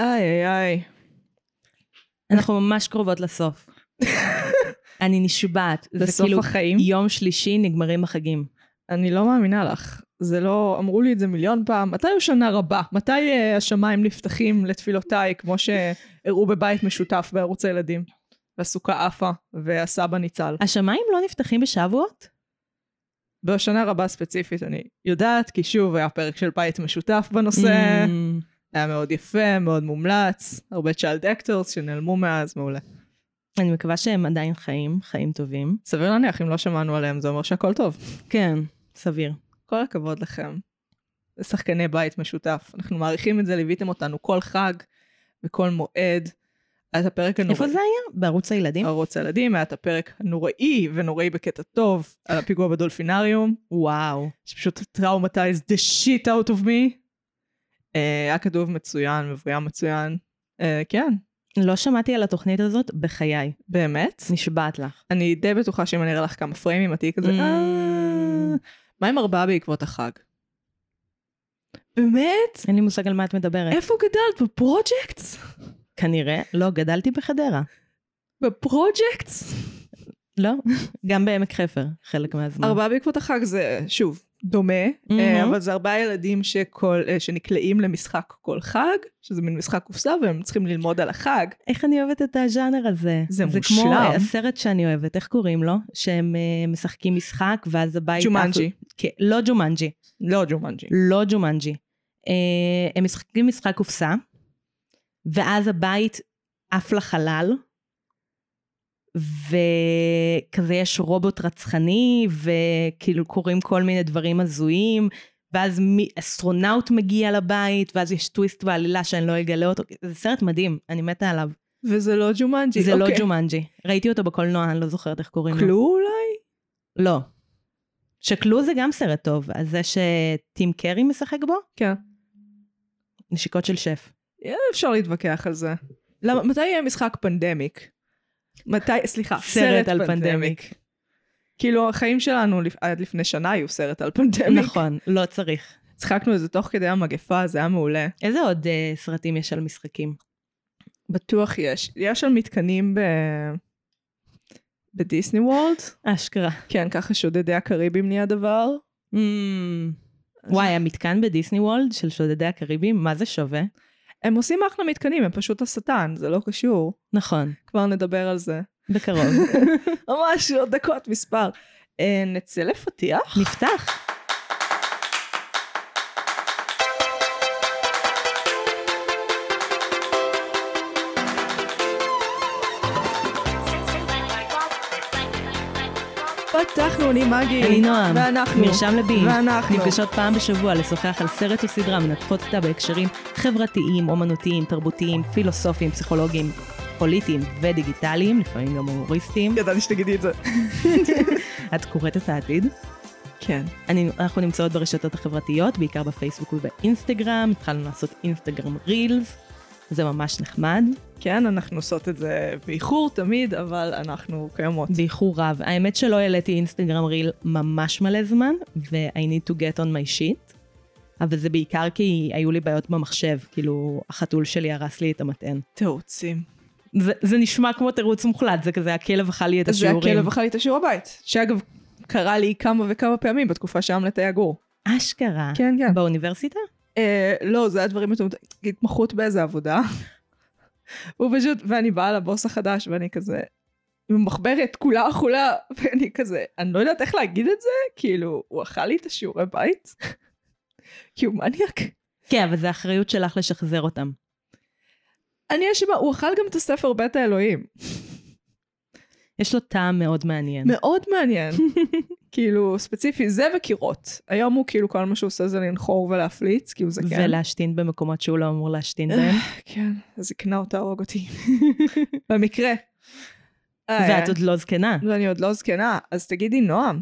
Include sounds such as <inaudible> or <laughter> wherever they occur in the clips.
איי איי איי. אנחנו ממש קרובות לסוף. <laughs> אני נשבעת. זה כאילו החיים? יום שלישי נגמרים החגים. אני לא מאמינה לך. זה לא, אמרו לי את זה מיליון פעם. מתי השנה רבה? מתי uh, השמיים נפתחים לתפילותיי, כמו שהראו בבית משותף בערוץ הילדים? והסוכה עפה, והסבא ניצל. השמיים לא נפתחים בשבועות? בשנה רבה ספציפית אני יודעת, כי שוב היה פרק של בית משותף בנושא. Mm, היה מאוד יפה, מאוד מומלץ, הרבה child actors שנעלמו מאז, מעולה. אני מקווה שהם עדיין חיים, חיים טובים. סביר להניח, אם לא שמענו עליהם, זה אומר שהכל טוב. כן, סביר. כל הכבוד לכם. זה שחקני בית משותף. אנחנו מעריכים את זה, ליוויתם אותנו כל חג וכל מועד. היה את הפרק הנוראי. איפה זה היה? בערוץ הילדים? ערוץ הילדים, היה את הפרק הנוראי ונוראי בקטע טוב, על הפיגוע בדולפינריום, וואו. שפשוט traumatized the shit out of me. אה, היה כתוב מצוין, מבוים מצוין. אה, כן, לא שמעתי על התוכנית הזאת בחיי. באמת. נשבעת לך. אני די בטוחה שאם אני אראה לך כמה פריימים, את תהיי כזה, Mm. אה... מה עם ארבעה בעקבות החג? באמת? אין לי מושג על מה את מדברת. איפה גדלת? בפרוג'קטס? כנראה. לא, גדלתי בחדרה. בפרוג'קטס? לא? גם בעמק חפר, חלק מהזמן. ארבעה בעקבות החג זה, שוב, דומה. אה, אבל זה ארבעה ילדים שכל, אה, שנקלעים למשחק כל חג, שזה מין משחק קופסה, והם צריכים ללמוד על החג. איך אני אוהבת את הז'אנר הזה. זה זה כמו מושלם. אה, הסרט שאני אוהבת, איך קוראים לו? שהם אה, משחקים משחק, ואז הבית... ג'ומנג'י. כן, לא ג'ומנג'י. לא ג'ומנג'י. לא ג'ומנג'י. הם משחקים משחק קופסה, ואז הבית עף לחלל, וכזה יש רובוט רצחני, וכאילו קורים כל מיני דברים הזויים, ואז מי, אסטרונאוט מגיע לבית, ואז יש טוויסט בעלילה שאני לא אגלה אותו. זה סרט מדהים, אני מתה עליו. וזה לא ג'ומנג'י. זה לא אוקיי. ג'ומנג'י. ראיתי אותו בקולנוע, אני לא זוכרת איך קוראים לו. קלו אולי? לא. שקלו, זה גם סרט טוב, אז זה שטים קארי משחק בו? כן. נשיקות של שף. אפשר להתווכח על זה. למה, מתי יהיה משחק פנדמיק? מתי, סליחה, סרט סרט, על פנדמיק. פנדמיק. כאילו, החיים שלנו עד לפני שנה היו סרט על פנדמיק. נכון, לא צריך. צחקנו על זה תוך כדי המגפה, זה היה מעולה. איזה עוד uh, סרטים יש על משחקים? בטוח יש. יש על מתקנים ב... בדיסני וורלד. אשכרה. כן, ככה שודדי הקריבים נהיה דבר. Mm. וואי, המתקן בדיסני וולד של שודדי הקריבים, מה זה שווה? הם עושים אחלה מתקנים, הם פשוט השטן, זה לא קשור. נכון, כבר נדבר על זה. בקרוב. <laughs> ממש עוד דקות מספר. אה, נצא לפתיח? נפתח. פתחנו, אני מגי. אני נועם. ואנחנו. מרשם לבינג'. ואנחנו. נפגשות פעם בשבוע לשוחח על סרט או סדרה, מנתחות אותה בהקשרים חברתיים, אומנותיים, תרבותיים, פילוסופיים, פסיכולוגיים, פוליטיים ודיגיטליים, לפעמים גם הומוריסטיים. ידעתי שתגידי את זה. <laughs> את קוראת את העתיד? כן. אני, אנחנו נמצאות ברשתות החברתיות, בעיקר בפייסבוק ובאינסטגרם, התחלנו לעשות אינסטגרם רילס, זה ממש נחמד, כן, אנחנו עושות את זה באיחור תמיד, אבל אנחנו קיימות. באיחור רב. האמת שלא העליתי אינסטגרם ריל ממש מלא זמן, ו- I need to get on my shit, אבל זה בעיקר כי היו לי בעיות במחשב, כאילו החתול שלי הרס לי את המטען. תירוצים. זה, זה נשמע כמו תירוץ מוחלט, זה כזה הכלב אכל לי את זה השיעורים. הכלב אכל לי את השיעור הבית. שאגב, קרה לי כמה וכמה פעמים בתקופה שעמלת היה גור. אשכרה. כן, כן. באוניברסיטה? אה, לא, זה היה דברים מטומטמים. התמחות באיזה עבודה. הוא פשוט, ואני באה לבוס החדש, ואני כזה, עם מחברת כולה אכולה, ואני כזה, אני לא יודעת איך להגיד את זה, כאילו, הוא אכל לי את השיעורי בית? כי הוא מניאק. כן, אבל זה אחריות שלך לשחזר אותם. אני אשמה, הוא אכל גם את הספר בית האלוהים. יש לו טעם מאוד מעניין. מאוד מעניין. <laughs> כאילו, ספציפי, זה וקירות. היום הוא כאילו, כל מה שהוא עושה זה לנחור ולהפליץ, כי הוא זקן. ולהשתין במקומות שהוא לא אמור להשתין בהם. כן, הזקנה אותה הרוג אותי. <laughs> במקרה. אה, ואת עוד לא זקנה. ואני עוד לא זקנה, אז תגידי, נועם,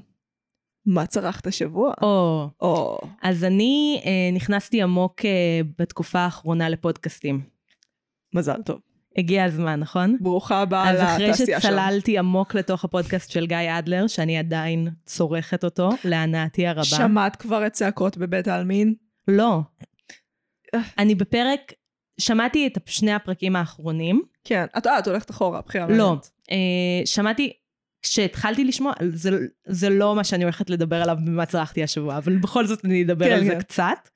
מה צרכת השבוע? או, או, אז אני אה, נכנסתי עמוק אה, בתקופה האחרונה לפודקאסטים. מזל טוב. הגיע הזמן, נכון? ברוכה הבאה אז אחרי לתעשייה שלנו. שצללתי עמוק לתוך הפודקאסט של גיא אדלר, שאני עדיין צורכת אותו, להנאתי הרבה. שמעת כבר את צעקות בבית העלמין? לא. אני בפרק שמעתי את שני הפרקים האחרונים. כן. את, אה, את הולכת אחורה, בחירה לא. אה, שמעתי, כשהתחלתי לשמוע, זה, זה לא מה שאני הולכת לדבר עליו במה צרכתי השבוע, אבל בכל זאת אני אדבר כן, על זה כן. קצת.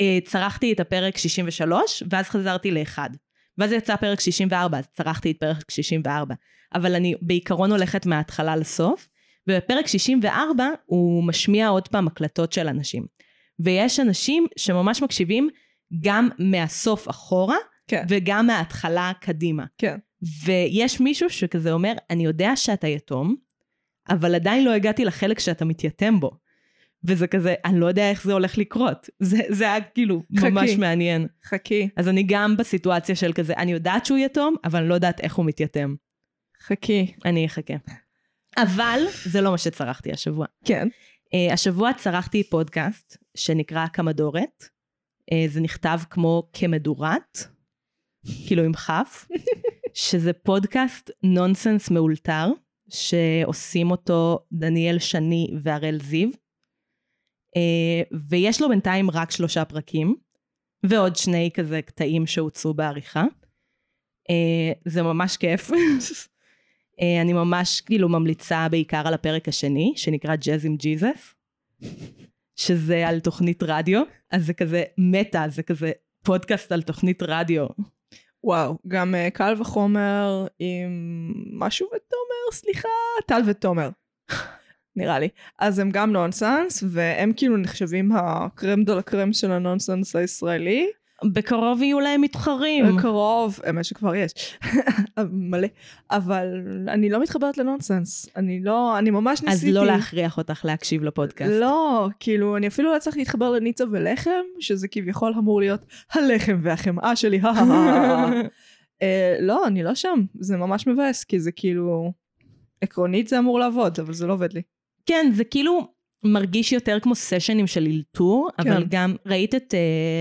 אה, צרכתי את הפרק 63, ואז חזרתי לאחד. ואז יצא פרק 64, אז צרכתי את פרק 64. אבל אני בעיקרון הולכת מההתחלה לסוף, ובפרק 64 הוא משמיע עוד פעם הקלטות של אנשים. ויש אנשים שממש מקשיבים גם מהסוף אחורה, כן. וגם מההתחלה קדימה. כן. ויש מישהו שכזה אומר, אני יודע שאתה יתום, אבל עדיין לא הגעתי לחלק שאתה מתייתם בו. וזה כזה, אני לא יודע איך זה הולך לקרות. זה, זה היה כאילו חכי. ממש מעניין. חכי, אז אני גם בסיטואציה של כזה, אני יודעת שהוא יתום, אבל אני לא יודעת איך הוא מתייתם. חכי. אני אחכה. אבל זה לא מה שצרכתי השבוע. כן. Uh, השבוע צרכתי פודקאסט שנקרא קמדורת. Uh, זה נכתב כמו כמדורת, כאילו עם כף, <laughs> שזה פודקאסט נונסנס מאולתר, שעושים אותו דניאל שני והראל זיו. Uh, ויש לו בינתיים רק שלושה פרקים, ועוד שני כזה קטעים שהוצאו בעריכה. Uh, זה ממש כיף. <laughs> אה, אני ממש כאילו ממליצה בעיקר על הפרק השני, שנקרא Jazz עם ג'יזס, שזה על תוכנית רדיו, אז זה כזה מטה, זה כזה פודקאסט על תוכנית רדיו. וואו, גם uh, קל וחומר עם משהו ותומר, סליחה, טל ותומר. נראה לי. אז הם גם נונסנס, והם כאילו נחשבים הקרם דה לה קרם של הנונסנס הישראלי. בקרוב יהיו להם מתחרים. קרוב, האמת שכבר יש, <laughs> מלא. אבל אני לא מתחברת לנונסנס. אני לא, אני ממש אז ניסיתי. לא להכריח אותך להקשיב לפודקאסט. לא, כאילו, אני אפילו לא הצלחתי להתחבר לניצה ולחם, שזה כביכול אמור להיות הלחם והחמאה שלי, <laughs> אה, לא, אני לא שם. זה ממש מבאס, כי זה כאילו... עקרונית זה אמור לעבוד, אבל זה לא עובד לי. כן, זה כאילו מרגיש יותר כמו סשנים של אלתור, כן. אבל גם ראית את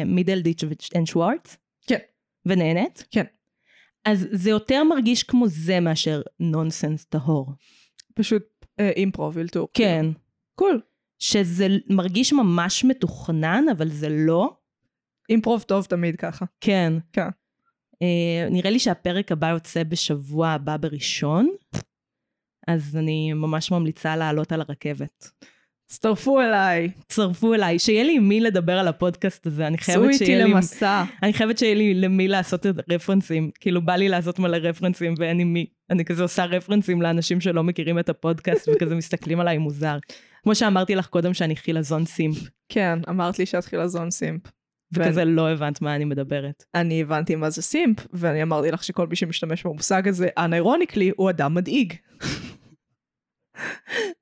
Middleditch and Schwartz? כן. ונהנית? כן. אז זה יותר מרגיש כמו זה מאשר נונסנס טהור. פשוט אה, אימפרוב, אלתור. כן. קול. שזה מרגיש ממש מתוכנן, אבל זה לא. אימפרוב טוב תמיד ככה. כן. כן. Uh, נראה לי שהפרק הבא יוצא בשבוע הבא בראשון, אז אני ממש ממליצה לעלות על הרכבת. הצטרפו אליי. צרפו אליי, שיהיה לי עם מי לדבר על הפודקאסט הזה, אני צאו חייבת איתי שיהיה לי... למסע. אני חייבת שיהיה לי למי לעשות את הרפרנסים. כאילו, בא לי לעשות מלא רפרנסים ואין עם מי. אני כזה עושה רפרנסים לאנשים שלא מכירים את הפודקאסט וכזה <laughs> מסתכלים עליי מוזר. כמו שאמרתי לך קודם שאני חילזון simp, כן, אמרת לי שאת חילזון simp. וכזה לא הבנת מה אני מדברת. אני הבנתי מה זה simp, ואני אמרתי לך שכל מי שמשתמש במושג הזה, unironically, הוא אדם מדאיג.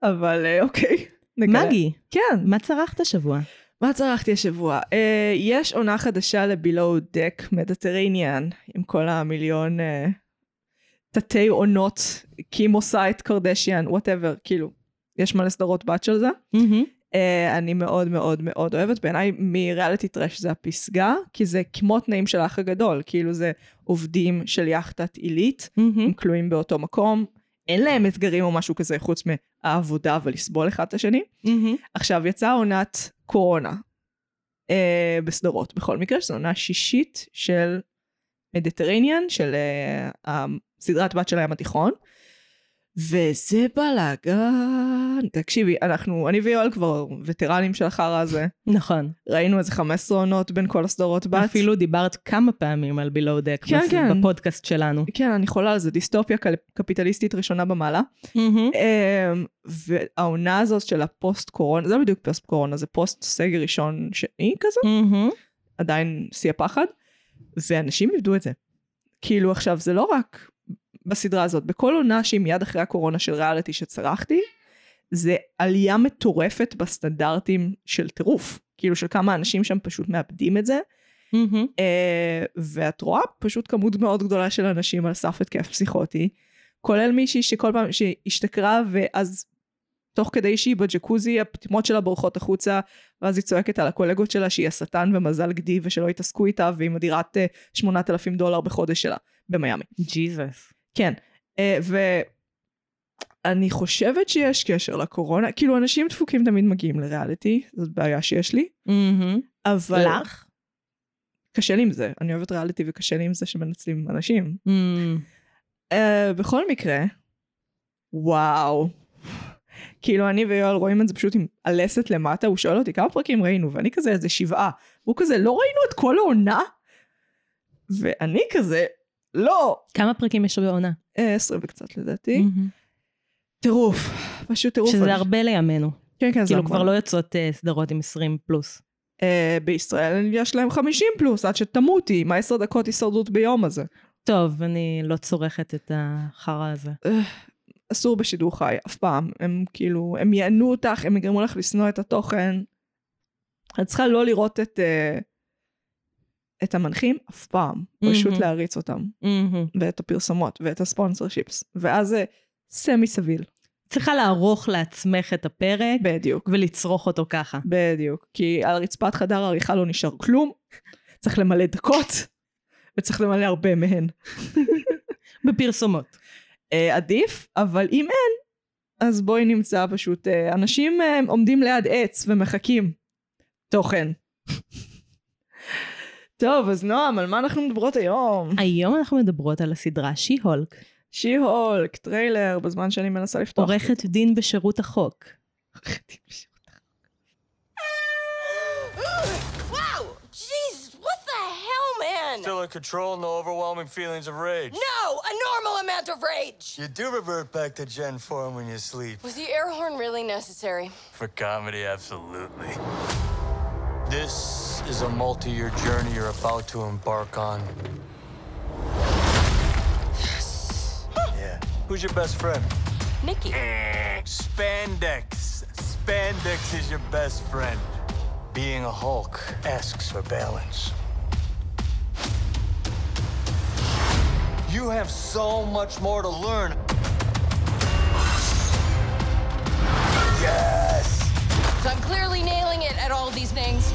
אבל אה, אוקיי. נגלה. מגי, כן. מה צרכת השבוע? מה צרכתי השבוע? Uh, יש עונה חדשה ל-Below Deck Mediterranean, עם כל המיליון uh, תתי עונות, קים עושה את קרדשיאן, whatever, כאילו, יש מלא סדרות בת של זה. מהמם. Uh, אני מאוד מאוד מאוד אוהבת, בעיניי מריאליטי טרש זה הפסגה, כי זה כמו תנאים של האח הגדול, כאילו זה עובדים של יאכטת עילית, מהמם. הם כלואים באותו מקום, אין להם אתגרים או משהו כזה חוץ מהעבודה ולסבול אחד את השני. מהמם. עכשיו, יצאה עונת קורונה אה, בסדרות, בכל מקרה, שזו עונה שישית של מדיטרניאן, של אה, הסדרת בת של הים התיכון, וזה בלאגן. תקשיבי, אנחנו, אני ויואל כבר וטרנים של החרא הזה, נכון. ראינו איזה 15 עונות בין כל הסדרות בת. אפילו דיברת כמה פעמים על Below Deck כן, כן. בפודקאסט שלנו. כן, אני חולה על זה, דיסטופיה קפיטליסטית ראשונה במעלה. אמ, והעונה הזאת של הפוסט קורונה, זה לא בדיוק פוסט קורונה, זה פוסט סגר ראשון שני כזה, מהמם. עדיין שיא הפחד, ואנשים איבדו את זה. כאילו עכשיו, זה לא רק בסדרה הזאת, בכל עונה שהיא מיד אחרי הקורונה של ריאליטי שצרכתי, זה עלייה מטורפת בסטנדרטים של טירוף. כאילו של כמה אנשים שם פשוט מאבדים את זה, מהמם. אה, ואת רואה פשוט כמות מאוד גדולה של אנשים על סף התקף פסיכוטי, כולל מישהי שכל פעם שהשתכרה ואז תוך כדי שהיא בג'קוזי הפטימות שלה בורחות החוצה ואז היא צועקת על הקולגות שלה שהיא השטן ומזל גדי ושלא יתעסקו איתה והיא מדירת אה, 8,000 דולר בחודש שלה במיאמי. ג'יזוס. כן, אה, ואני חושבת שיש קשר לקורונה, כאילו אנשים דפוקים תמיד מגיעים לריאליטי, זאת בעיה שיש לי, מהמם. אבל... לך? קשה לי עם זה. אני אוהבת ריאליטי וקשה לי עם זה שמנצלים אנשים. Mm. Uh, בכל מקרה, וואו. כאילו אני ויואל רואים את זה פשוט עם הלסת למטה, הוא שואל אותי כמה פרקים ראינו, ואני כזה איזה שבעה. והוא כזה, לא ראינו את כל העונה? ואני כזה, לא. כמה פרקים יש בעונה? אה, עשרה וקצת לדעתי. טירוף, פשוט טירוף. שזה הרבה לימינו. כן, כן, זה כאילו. כבר לא יוצאות אה, סדרות עם 20 פלוס. אה, בישראל יש להם 50 פלוס, עד שתמותי, עם העשר דקות הישרדות ביום הזה. טוב, אני לא צורכת את החרא הזה. אסור בשידור חי, אף פעם. הם כאילו, הם יענו אותך, הם יגרמו לך לשנוא את התוכן. את צריכה לא לראות את, אה, את המנחים אף פעם, פשוט מהמם. להריץ אותם. מהמם. ואת הפרסומות, ואת הספונסר שיפס. ואז זה סמי סביל. צריכה לערוך לעצמך את הפרק בדיוק. ולצרוך אותו ככה. בדיוק. כי על רצפת חדר העריכה לא נשאר כלום. צריך למלא דקות, וצריך למלא הרבה מהן. <laughs> בפרסומות. אה, עדיף, אבל אם אין, אז בואי נמצא פשוט, אה, אנשים אה, עומדים ליד עץ ומחכים. תוכן. טוב, אז נועם, על מה אנחנו מדברות היום? היום אנחנו מדברות על הסדרה שי-הולק, שי הולק, טריילר, בזמן שאני מנסה לפתוח. עורכת דין בשירות החוק. Wow! Jesus, what the hell, man? Still in control, no overwhelming feelings of rage. No, a normal amount of rage. You do revert back to Gen form when you sleep. Was the air horn really necessary? For comedy, absolutely. This is a multi year journey you're about to embark on. Yes. Yeah. Who's your best friend? Nikki. Spandex. Spandex is your best friend. Being a Hulk asks for balance. You have so much more to learn. Yes! So I'm clearly nailing it at all these things.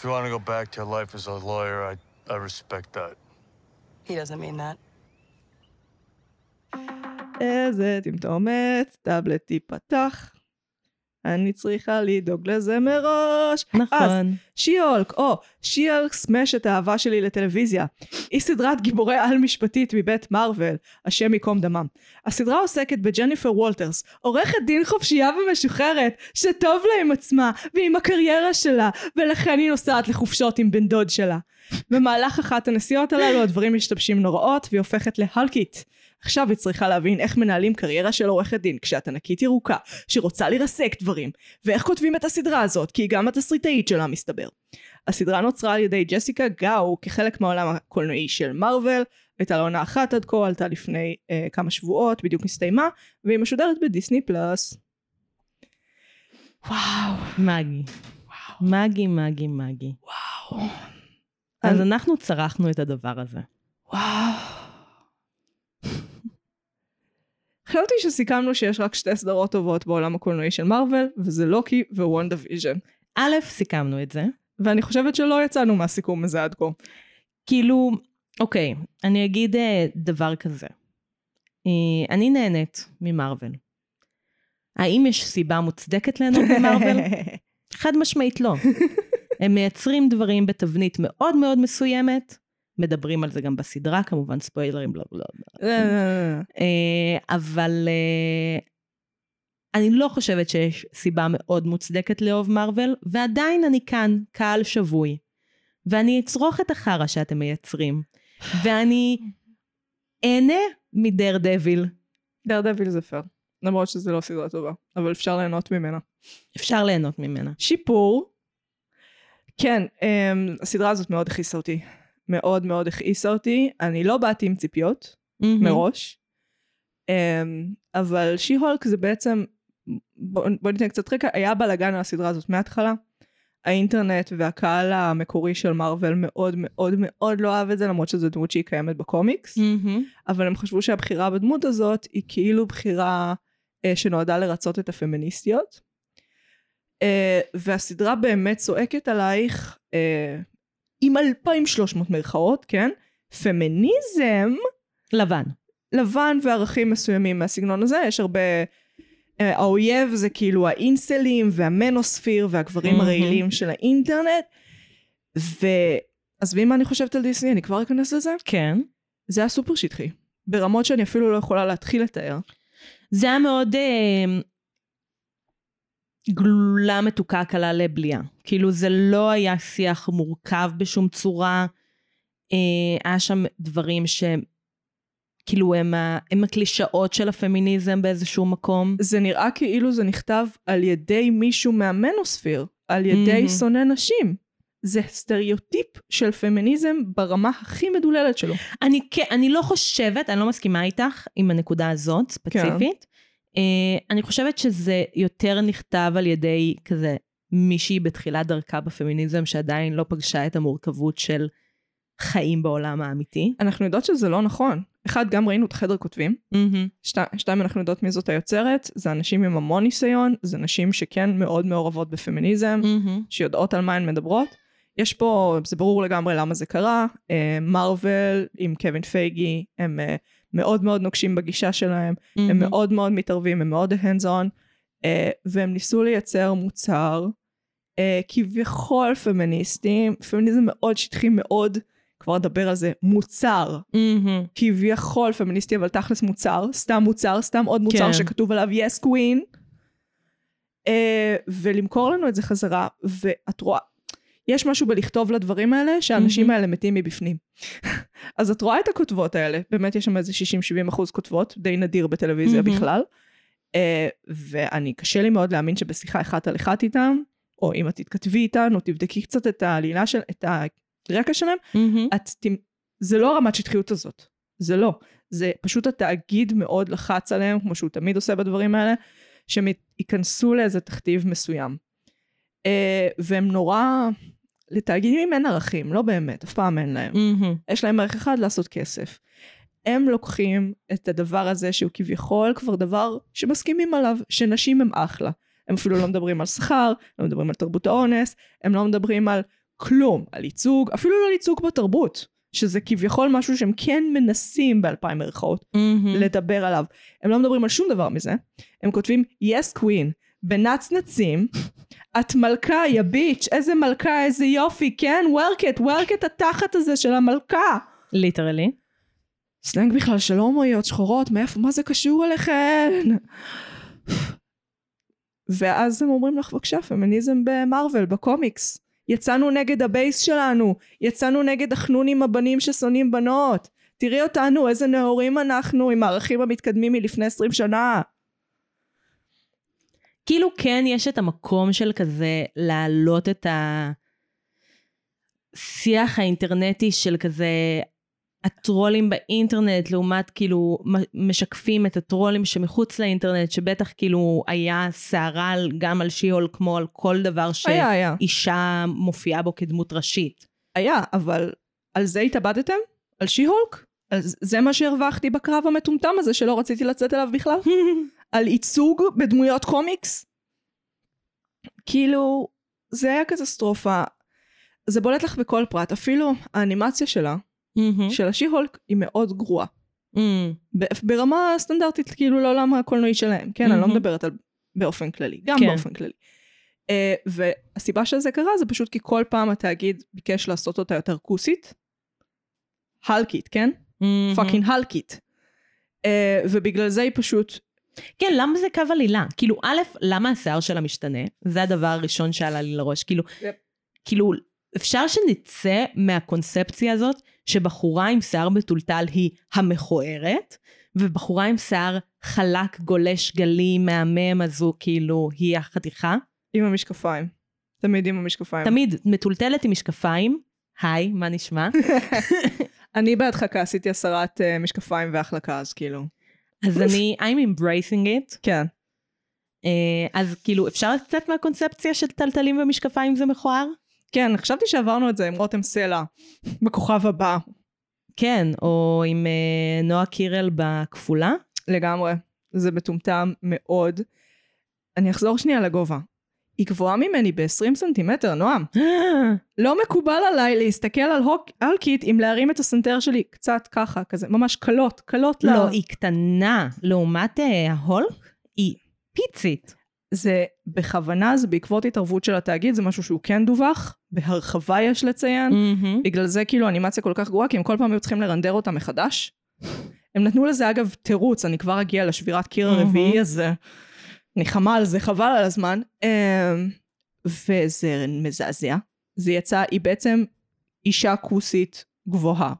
If you want to go back to your life as a lawyer, I, I respect that. He doesn't mean that. איזה טמטומת, טאבלט תיפתח. אני צריכה לדאוג לזה מראש. אז נכון. שיולק, או, שיולק סמש את האהבה שלי לטלוויזיה. היא סדרת גיבורי על משפטית מבית מארוול, השם ייקום דמם. הסדרה עוסקת בג'ניפר וולטרס, עורכת דין חופשייה ומשוחררת, שטוב לה עם עצמה ועם הקריירה שלה, ולכן היא נוסעת לחופשות עם בן דוד שלה. במהלך אחת הנסיעות הללו הדברים משתבשים נוראות והיא הופכת להלקית. עכשיו היא צריכה להבין איך מנהלים קריירה של עורכת דין כשאת ענקית ירוקה שרוצה לרסק דברים ואיך כותבים את הסדרה הזאת כי היא גם התסריטאית שלה מסתבר. הסדרה נוצרה על ידי ג'סיקה גאו כחלק מהעולם הקולנועי של מארוול הייתה לה עונה אחת עד כה עלתה לפני אה, כמה שבועות בדיוק נסתיימה והיא משודרת בדיסני פלאס. וואו מגי. מגי, מגי, מגי. וואו אז אני- אנחנו צרכנו את הדבר הזה. וואו. חשבתי שסיכמנו שיש רק שתי סדרות טובות בעולם הקולנועי של מרוול, וזה לוקי ו WandaVision. א', סיכמנו את זה. ואני חושבת שלא יצאנו מהסיכום הזה עד כה. כאילו, אוקיי, אני אגיד אה, דבר כזה. אה, אני נהנית ממרוול. האם יש סיבה מוצדקת ליהנות ממרוול? <laughs> חד משמעית לא. הם מייצרים דברים בתבנית מאוד מאוד מסוימת, מדברים על זה גם בסדרה, כמובן ספוילרים, לא, לא, לא. אה, אבל אה, אני לא חושבת שיש סיבה מאוד מוצדקת לאהוב מארוול, ועדיין אני כאן, קהל שבוי. ואני אצרוך את החרא שאתם מייצרים, ואני אהנה מדר דביל. דר דביל זה פייר. למרות שזה לא סדרה טובה, אבל אפשר ליהנות ממנה. אפשר ליהנות ממנה. שיפור. כן, um, הסדרה הזאת מאוד הכעיסה אותי. מאוד מאוד הכעיסה אותי. אני לא באתי עם ציפיות. מהמם. מראש. Um, אבל שי-הולק זה בעצם, בוא, בוא ניתן קצת רקע, היה בלאגן על הסדרה הזאת מההתחלה. האינטרנט והקהל המקורי של מארוול מאוד מאוד מאוד לא אהב את זה, למרות שזו דמות שהיא קיימת בקומיקס. מהמם. אבל הם חשבו שהבחירה בדמות הזאת היא כאילו בחירה אה, שנועדה לרצות את הפמיניסטיות. אה, והסדרה באמת צועקת עלייך אה, עם 2,300 מירכאות, כן? פמיניזם לבן. לבן וערכים מסוימים מהסגנון הזה, יש הרבה... אה, האויב זה כאילו האינסלים והמנוספיר והגברים מהמם. הרעילים של האינטרנט, ועזבי מה אני חושבת על דיסני, אני כבר אכנס לזה. כן. זה היה סופר שטחי. ברמות שאני אפילו לא יכולה להתחיל לתאר. זה היה מאוד אה, גלולה מתוקה קלה לבליעה. כאילו זה לא היה שיח מורכב בשום צורה. אה, היה שם דברים שהם, כאילו הם, ה- הם הקלישאות של הפמיניזם באיזשהו מקום. זה נראה כאילו זה נכתב על ידי מישהו מהמנוספיר, על ידי מהמם. שונא נשים. זה סטריאוטיפ של פמיניזם ברמה הכי מדוללת שלו. אני, כן, אני לא חושבת, אני לא מסכימה איתך עם הנקודה הזאת ספציפית. אה, אני חושבת שזה יותר נכתב על ידי כזה מישהי בתחילת דרכה בפמיניזם שעדיין לא פגשה את המורכבות של חיים בעולם האמיתי. אנחנו יודעות שזה לא נכון. אחד, גם ראינו את חדר כותבים. שתי, שתיים, אנחנו יודעות מי זאת היוצרת. זה אנשים עם המון ניסיון, זה נשים שכן מאוד מעורבות בפמיניזם, שיודעות על מה הן מדברות. יש פה, זה ברור לגמרי למה זה קרה. אה, מארוול עם קווין פייגי, הם אה, מאוד מאוד נוקשים בגישה שלהם. הם מאוד מאוד מתערבים, הם מאוד hands on, אה, והם ניסו לייצר מוצר אה, כביכול פמיניסטי, פמיניזם מאוד שטחי, מאוד, כבר נדבר על זה, מוצר, כביכול פמיניסטי, אבל תכלס מוצר, סתם מוצר, סתם עוד מוצר כן. שכתוב עליו yes queen, אה, ולמכור לנו את זה חזרה, ואת רואה, יש משהו בלכתוב לדברים האלה, שהאנשים. האלה מתים מבפנים. <laughs> אז את רואה את הכותבות האלה, באמת יש שם איזה 60-70 אחוז כותבות, די נדיר בטלוויזיה. בכלל. אה, ואני, קשה לי מאוד להאמין שבשיחה אחת על אחת איתם, או אם את תתכתבי איתן, או תבדקי קצת את העלילה של, את הרקע שלהם, את, תמ- זה לא הרמת שטחיות הזאת, זה לא. זה פשוט התאגיד מאוד לחץ עליהם, כמו שהוא תמיד עושה בדברים האלה, שהם ייכנסו לאיזה תכתיב מסוים. אה, והם נורא, לתאגידים אין ערכים, לא באמת, אף פעם אין להם. יש להם ערך אחד לעשות כסף. הם לוקחים את הדבר הזה שהוא כביכול כבר דבר שמסכימים עליו, שנשים הם אחלה. הם אפילו לא מדברים על שכר, לא מדברים על תרבות האונס, הם לא מדברים על כלום, על ייצוג, אפילו לא על ייצוג בתרבות, שזה כביכול משהו שהם כן מנסים באלפיים מירכאות לדבר עליו. הם לא מדברים על שום דבר מזה, הם כותבים yes queen, בנצנצים, את מלכה, יא bitch, איזה מלכה, איזה יופי, כן, work it, work it, התחת הזה של המלכה. literally. סלנג בכלל של הומואיות שחורות, מאיפה, מה זה קשור אליכן? ואז הם אומרים לך, בבקשה, פמיניזם במרוול, בקומיקס. יצאנו נגד ה base שלנו, יצאנו נגד החנונים הבנים ששונאים בנות. תראי אותנו, איזה נאורים אנחנו עם הערכים המתקדמים מלפני 20 שנה. כאילו כן יש את המקום של כזה להעלות את השיח האינטרנטי של כזה הטרולים באינטרנט לעומת כאילו משקפים את הטרולים שמחוץ לאינטרנט שבטח כאילו היה סערה גם על שיהול כמו על כל דבר היה. שאישה מופיעה בו כדמות ראשית. היה, אבל על זה התאבדתם? על שי-הולק? זה מה שהרווחתי בקרב המטומטם הזה שלא רציתי לצאת אליו בכלל? <laughs> על ייצוג בדמויות קומיקס? כאילו, זה היה קטסטרופה. זה בולט לך בכל פרט, אפילו האנימציה שלה, של השי-הולק, היא מאוד גרועה. ב- ברמה סטנדרטית, כאילו לעולם הקולנועי שלהם, כן? אני לא. מדברת על באופן כללי, גם כן. באופן כללי. Uh, והסיבה שזה קרה זה פשוט כי כל פעם התאגיד ביקש לעשות אותה יותר כוסית. הלקית, כן? פאקינג הלקית. Uh, ובגלל זה היא פשוט, כן, למה זה קו עלילה? כאילו, א', למה השיער שלה משתנה? זה הדבר הראשון שעלה לי לראש. כאילו. כאילו, אפשר שנצא מהקונספציה הזאת שבחורה עם שיער מטולטל היא המכוערת, ובחורה עם שיער חלק, גולש, גלי, מהמם, אז הוא כאילו, היא החתיכה. עם המשקפיים. תמיד עם המשקפיים. תמיד מטולטלת עם משקפיים. היי, מה נשמע? <laughs> אני בהדחקה עשיתי הסרת uh, משקפיים והחלקה, אז כאילו. אז אני, I'm embracing it. כן. אה, אז כאילו, אפשר לצאת מהקונספציה של טלטלים ומשקפיים זה מכוער? כן, חשבתי שעברנו את זה עם רותם סלע, בכוכב הבא. כן, או עם אה, נועה קירל בכפולה. לגמרי. זה מטומטם מאוד. אני אחזור שנייה לגובה. היא גבוהה ממני ב-20 סנטימטר, נועם. <gasps> לא מקובל עליי להסתכל על הולק, הולקית עם להרים את הסנטר שלי קצת ככה, כזה, ממש קלות, קלות לה. לא, היא קטנה. לעומת אה, ההולק, היא פיצית. זה בכוונה, זה בעקבות התערבות של התאגיד, זה משהו שהוא כן דווח, בהרחבה יש לציין. מהמ. בגלל זה כאילו אנימציה כל כך גרועה, כי הם כל פעם היו צריכים לרנדר אותה מחדש. הם נתנו לזה אגב תירוץ, אני כבר אגיע לשבירת קיר מהמם. הרביעי הזה. אני חמה על זה, חבל על הזמן. אמ, וזה מזעזע. זה יצא, היא בעצם אישה כוסית גבוהה.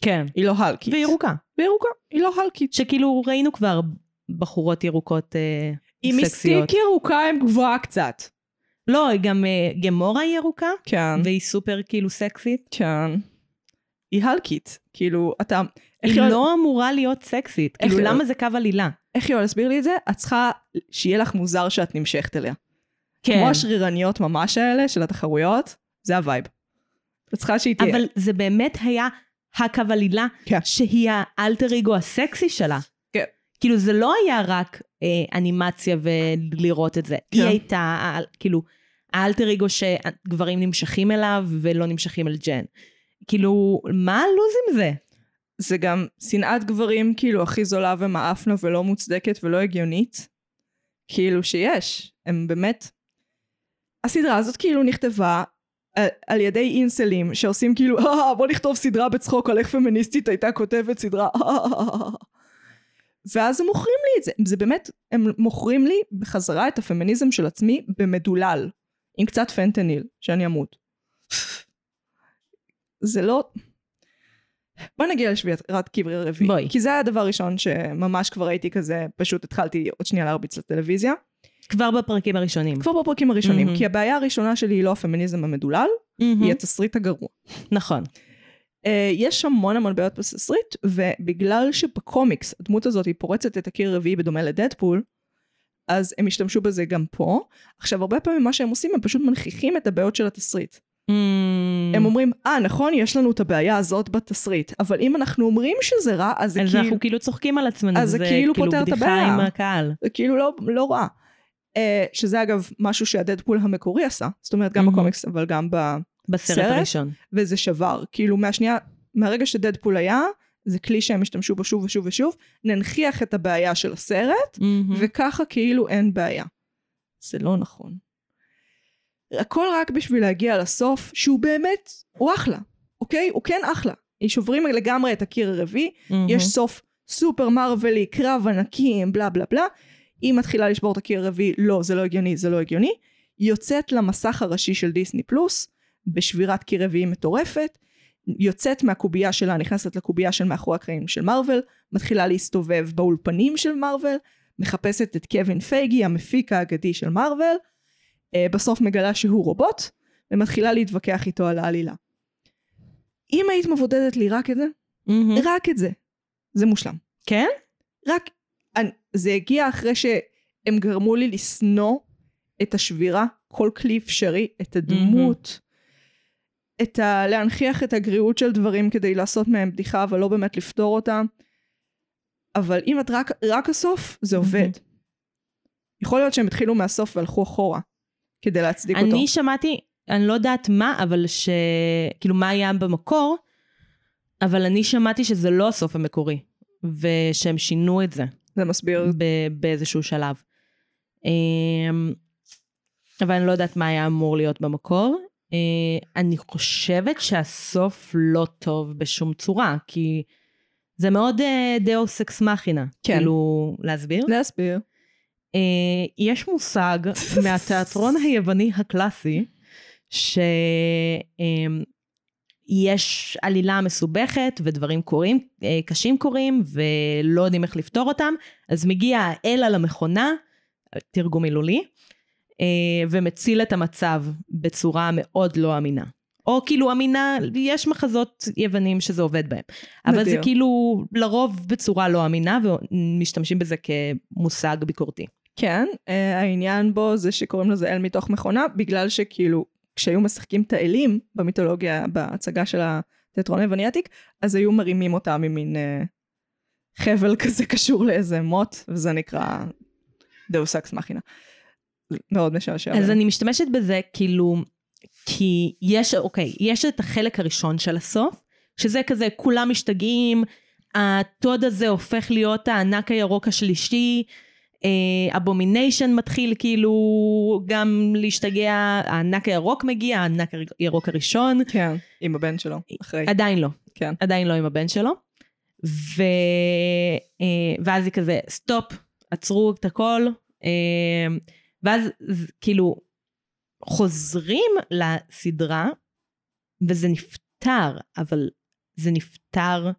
כן. היא לא הלקית. וירוקה. וירוקה, היא לא הלקית. שכאילו ראינו כבר בחורות ירוקות אה, היא סקסיות. מסטיק ירוקה עם גבוהה קצת. לא, היא גם אה, גמורה היא ירוקה, כן. והיא סופר כאילו סקסית. כן. היא הולקית. כאילו, אתה... היא לא אמורה להיות סקסית. כאילו, היא- למה זה קו עלילה? איך יואל הסביר לי את זה? את צריכה שיהיה לך מוזר שאת נמשכת אליה. כן. כמו השרירניות ממש האלה של התחרויות, זה ה vibe. את צריכה שהיא תהיה. אבל זה באמת היה הקו עלילה, כן. שהיא האלטר אגו הסקסי שלה. כן. כאילו, זה לא היה רק אה, אנימציה ולראות את זה. כן. היא הייתה, כאילו, האלטר אגו שגברים נמשכים אליו ולא נמשכים אל ג'ן. כאילו, מה הלו"ז עם זה? זה גם שנאת גברים כאילו הכי זולה ומאפנה ולא מוצדקת ולא הגיונית. כאילו שיש. הם באמת... הסדרה הזאת כאילו נכתבה על, על ידי אינסלים שעושים כאילו אה בוא נכתוב סדרה בצחוק על איך פמיניסטית הייתה כותבת סדרה ואז הם מוכרים לי את זה זה באמת הם מוכרים לי בחזרה את הפמיניזם של עצמי במדולל עם קצת פנטניל שאני אמות זה לא בוא נגיע לשבירת קברי הרביעי בואי. כי זה היה הדבר הראשון שממש כבר הייתי כזה פשוט התחלתי עוד שנייה להרביץ לטלוויזיה כבר בפרקים הראשונים. כבר בפרקים הראשונים מהמם. כי הבעיה הראשונה שלי היא לא הפמיניזם המדולל מהמם. היא התסריט הגרוע נכון. Uh, יש המון המון בעיות בתסריט, ובגלל שבקומיקס הדמות הזאת היא פורצת את הקיר הרביעי בדומה לדדפול, אז הם השתמשו בזה גם פה. עכשיו, הרבה פעמים מה שהם עושים, הם פשוט מנכיחים את הבעיות של התסריט. Mm. הם אומרים, אה, נכון, יש לנו את הבעיה הזאת בתסריט, אבל אם אנחנו אומרים שזה רע, אז זה אז כאילו, אנחנו כאילו צוחקים על עצמנו. אז זה כאילו פותר את בדיחה הבעיה. עם הקהל. זה כאילו לא, לא רע. Uh, שזה אגב משהו שהדדפול המקורי עשה, זאת אומרת גם מהמם. בקומיקס, אבל גם ב... בסרט סרט? הראשון. וזה שבר. כאילו מהשנייה, מהרגע שדדפול היה, זה כלי שהם השתמשו בו שוב ושוב ושוב, ננכיח את הבעיה של הסרט, מהמם. וככה כאילו אין בעיה. זה לא נכון. הכל רק בשביל להגיע לסוף, שהוא באמת, הוא אחלה, אוקיי? הוא כן אחלה. שוברים לגמרי את הקיר הרביעי, מהמם. יש סוף סופר מרווילי, קרב ענקים, בלה בלה בלה. היא מתחילה לשבור את הקיר הרביעי, לא, זה לא הגיוני, זה לא הגיוני. יוצאת למסך הראשי של דיסני פלוס, בשבירת קיר רביעי מטורפת, יוצאת מהקובייה שלה, נכנסת לקובייה של מאחורי הקרעים של מארוול, מתחילה להסתובב באולפנים של מארוול, מחפשת את קווין פייגי, המפיק האגדי של מארוול, בסוף מגלה שהוא רובוט, ומתחילה להתווכח איתו על העלילה. אם היית מבודדת לי רק את זה, מהמם. רק את זה, זה מושלם. כן? רק, אני, זה הגיע אחרי שהם גרמו לי לשנוא את השבירה, כל כלי אפשרי, את הדמות, את ה... להנכיח את הגריעות של דברים כדי לעשות מהם בדיחה, אבל לא באמת לפתור אותם. אבל אם את רק, רק הסוף, זה עובד. יכול להיות שהם התחילו מהסוף והלכו אחורה, כדי להצדיק אותו. אני שמעתי, אני לא יודעת מה, אבל ש... כאילו, מה היה במקור, אבל אני שמעתי שזה לא הסוף המקורי, ושהם שינו את זה זה מסביר. ב- באיזשהו שלב. אמ, אבל אני לא יודעת מה היה אמור להיות במקור. אה, אני חושבת שהסוף לא טוב בשום צורה, כי זה מאוד דאוס אקס מכינה. כן. כאילו, להסביר? להסביר. אה, יש מושג <laughs> מהתיאטרון היווני הקלאסי, שיש עלילה מסובכת ודברים קורים, אה, קשים קורים ולא יודעים איך לפתור אותם, אז מגיע האל על המכונה, תרגום מילולי, אה, ומציל את המצב בצורה מאוד לא אמינה. או כאילו אמינה, יש מחזות יוונים שזה עובד בהם. אבל זה נדיר. כאילו לרוב בצורה לא אמינה ומשתמשים בזה כמושג ביקורתי. כן, אה, העניין בו זה שקוראים לזה אל מתוך מכונה, בגלל שכאילו, כשהיו משחקים את האלים במיתולוגיה, בהצגה של התיאטרון היווני העתיק, אז היו מרימים אותם ממין אה, חבל כזה קשור לאיזה מוט, וזה נקרא דאוס אקס מכינה. מאוד משעשע. אז אני משתמשת בזה כאילו, כי יש, אוקיי, יש את החלק הראשון של הסוף, שזה כזה כולם משתגעים, הטוד הזה הופך להיות הענק הירוק השלישי, אבומיניישן מתחיל כאילו גם להשתגע, הענק הירוק מגיע, הענק הירוק הראשון, כן, עם הבן שלו, אחרי. עדיין לא. כן. עדיין לא עם הבן שלו. ו... אה, ואז היא כזה, סטופ, עצרו את הכל. אה, ואז כאילו חוזרים לסדרה, וזה נפתר, אבל זה נפתר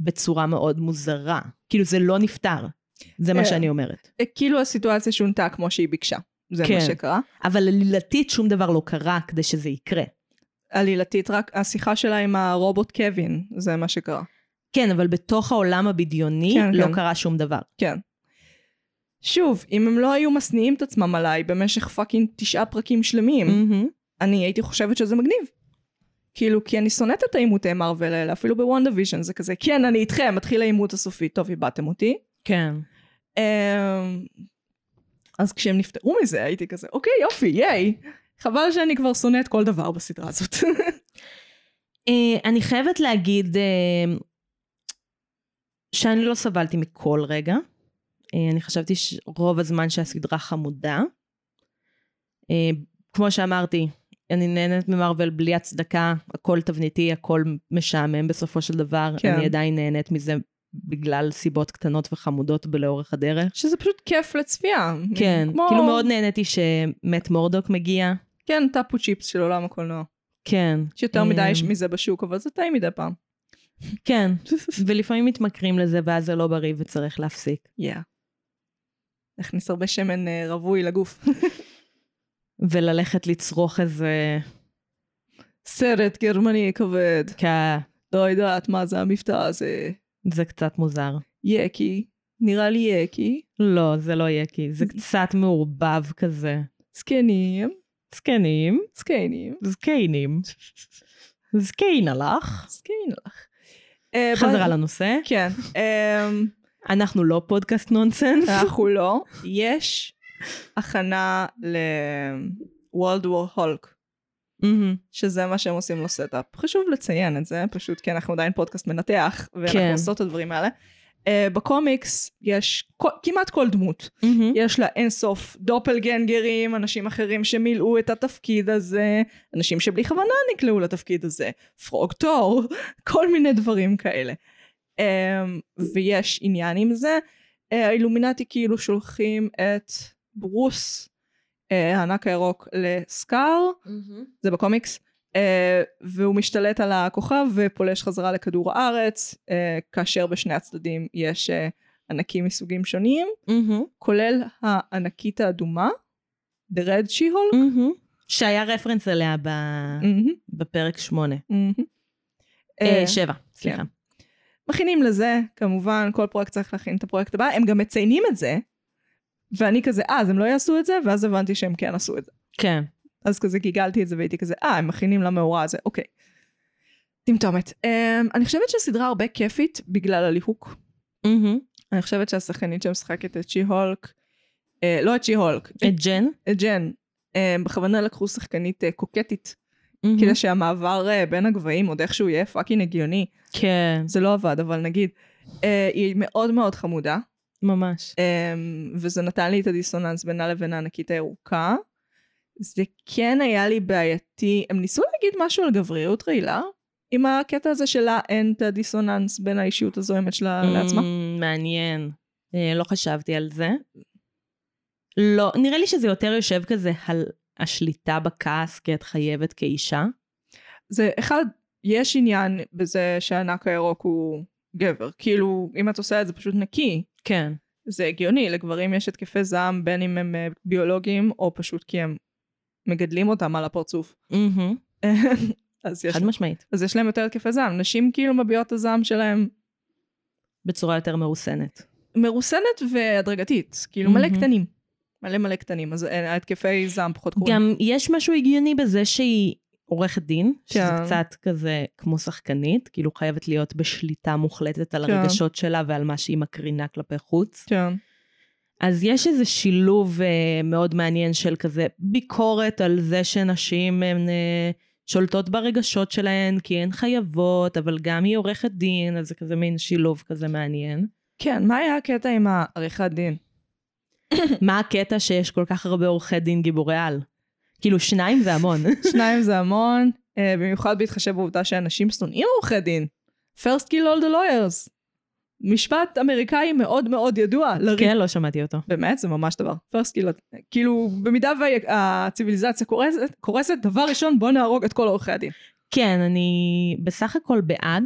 בצורה מאוד מוזרה. כאילו זה לא נפתר. זה מה אה, שאני אומרת. אה, כאילו הסיטואציה שונתה כמו שהיא ביקשה. זה כן. מה שקרה. אבל עלילתית שום דבר לא קרה כדי שזה יקרה. עלילתית רק השיחה שלה עם הרובוט קווין, זה מה שקרה. כן, אבל בתוך העולם הבדיוני כן, לא כן. קרה שום דבר. כן. שוב, אם הם לא היו משניאים את עצמם עליי במשך fucking תשעה פרקים שלמים, מהמ. אני הייתי חושבת שזה מגניב. כאילו, כי אני שונאת את העימותי מרוויל האלה, אפילו בוונדה ויז'ן זה כזה, כן, אני איתכם, מתחיל העימות הסופי, טוב, איבדתם אותי. כן. אמ, אז כשהם נפטרו מזה, הייתי כזה, אוקיי, יופי, ייי. חבל שאני כבר שונאת כל דבר בסדרה הזאת. <laughs> אה, אני חייבת להגיד אה, שאני לא סבלתי מכל רגע. אה, אני חשבתי שרוב הזמן שהסדרה חמודה. כמו שאמרתי, אני נהנית ממרוויל בלי הצדקה, הכל תבניתי, הכל משעמם בסופו של דבר. כן. אני עדיין נהנית מזה בגלל סיבות קטנות וחמודות לאורך הדרך. שזה פשוט כיף לצפייה. כן, כמו, כאילו מאוד נהניתי שמט מורדוק מגיע. כן, טאפו צ'יפס של עולם הקולנוע. כן. יש יותר מדי אמ, מזה בשוק, אבל זה טעים מדי פעם. כן, <laughs> ולפעמים מתמכרים לזה ואז זה לא בריא וצריך להפסיק. יא. להכניס הרבה שמן אה, רווי לגוף. <laughs> וללכת לצרוך איזה... סרט גרמני כבד. כ- לא יודעת מה זה המבטא הזה. זה קצת מוזר. יקי. נראה לי יקי. לא, זה לא כי זה קצת מעורבב כזה. זקנים. זקנים, זקנים. זקנים. זקיין הלך. זקן לך. אה, חזרה לנושא. כן. אמ, אנחנו לא פודקאסט נונסנס. אנחנו לא. <laughs> יש הכנה ל-World War Hulk. מהמ. שזה מה שהם עושים לו setup. חשוב לציין את זה, פשוט כי אנחנו עדיין פודקאסט מנתח, ואנחנו כן. עושות את הדברים האלה. אה, בקומיקס יש כל, כמעט כל דמות. מהמ. יש לה אינסוף דופלגנגרים, אנשים אחרים שמילאו את התפקיד הזה, אנשים שבלי כוונה נקלעו לתפקיד הזה, Frog Thor, <laughs> כל מיני דברים כאלה. אממ, ויש עניין עם זה. Uh, האילומינטי כאילו שולחים את ברוס, uh, הענק הירוק, לסקאר, זה בקומיקס, uh, והוא משתלט על הכוכב ופולש חזרה לכדור הארץ, uh, כאשר בשני הצדדים יש ענקים מסוגים שונים. כולל הענקית האדומה, The Red She-Hulk. שהיה רפרנס אליה בפרק שמונה. אה, אה, שבע, סליחה. מכינים לזה, כמובן, כל פרויקט צריך להכין את הפרויקט הבא, הם גם מציינים את זה, ואני כזה, אה, אז הם לא יעשו את זה? ואז הבנתי שהם כן עשו את זה. כן. אז כזה גיגלתי את זה והייתי כזה, אה, הם מכינים למאורע הזה, אוקיי. טמטומת. Um, אני חושבת שהסדרה הרבה כיפית בגלל הליהוק. מהמם. אני חושבת שהשחקנית שמשחקת את שי-הולק, אה, לא את שי-הולק, את ג'ן? את ג'ן, אה, בכוונה לקחו שחקנית אה, קוקטית, מהמ. כדי שהמעבר אה, בין הגבהים עוד איכשהו יהיה fucking הגיוני. כן, זה לא עבד, אבל נגיד, אה, היא מאוד מאוד חמודה, ממש. אה, וזה נתן לי את הדיסוננס בינה לבין הענקית הירוקה. זה כן היה לי בעייתי, הם ניסו להגיד משהו על גבריות רעילה, עם הקטע הזה שלה אין את הדיסוננס בין האישיות הזועמת שלה לעצמה. אממ, מעניין. אה, לא חשבתי על זה. לא, נראה לי שזה יותר יושב כזה על השליטה בכעס, כי את חייבת כאישה. זה אחד, יש עניין בזה שהענק הירוק הוא גבר. כאילו, אם את עושה את זה פשוט נקי, כן. זה הגיוני, לגברים יש התקפי זעם בין אם הם אה, ביולוגיים, או פשוט כי הם מגדלים אותם על הפרצוף. מהמם. <laughs> אז, יש, חד משמעית. אז יש להם יותר התקפי זעם. נשים כאילו מביעות את הזעם שלהם בצורה יותר מרוסנת. מרוסנת והדרגתית. כאילו מלא מהמם. קטנים. מלא מלא קטנים. אז אה, ההתקפי זעם פחות קורים. גם יש משהו הגיוני בזה שהיא עורכת דין, שזה כן. קצת כזה כמו שחקנית, כאילו חייבת להיות בשליטה מוחלטת על כן. הרגשות שלה ועל מה שהיא מקרינה כלפי חוץ. כן. אז יש איזה שילוב אה, מאוד מעניין של כזה ביקורת על זה שנשים הן אה, שולטות ברגשות שלהן כי הן חייבות, אבל גם היא עורכת דין, אז זה כזה מין שילוב כזה מעניין. כן, מה היה הקטע עם העריכת דין? <coughs> מה הקטע שיש כל כך הרבה עורכי דין גיבורי על? כאילו שניים זה המון. <laughs> שניים זה המון, אה, במיוחד בהתחשב בעובדה שאנשים שונאים עורכי דין. First kill all the lawyers. משפט אמריקאי מאוד מאוד ידוע. לריב- כן, לא שמעתי אותו. באמת, זה ממש דבר. first kill, כאילו, במידה והציוויליזציה קורסת, קורסת, דבר ראשון, בוא נהרוג את כל עורכי הדין. כן, אני בסך הכל בעד.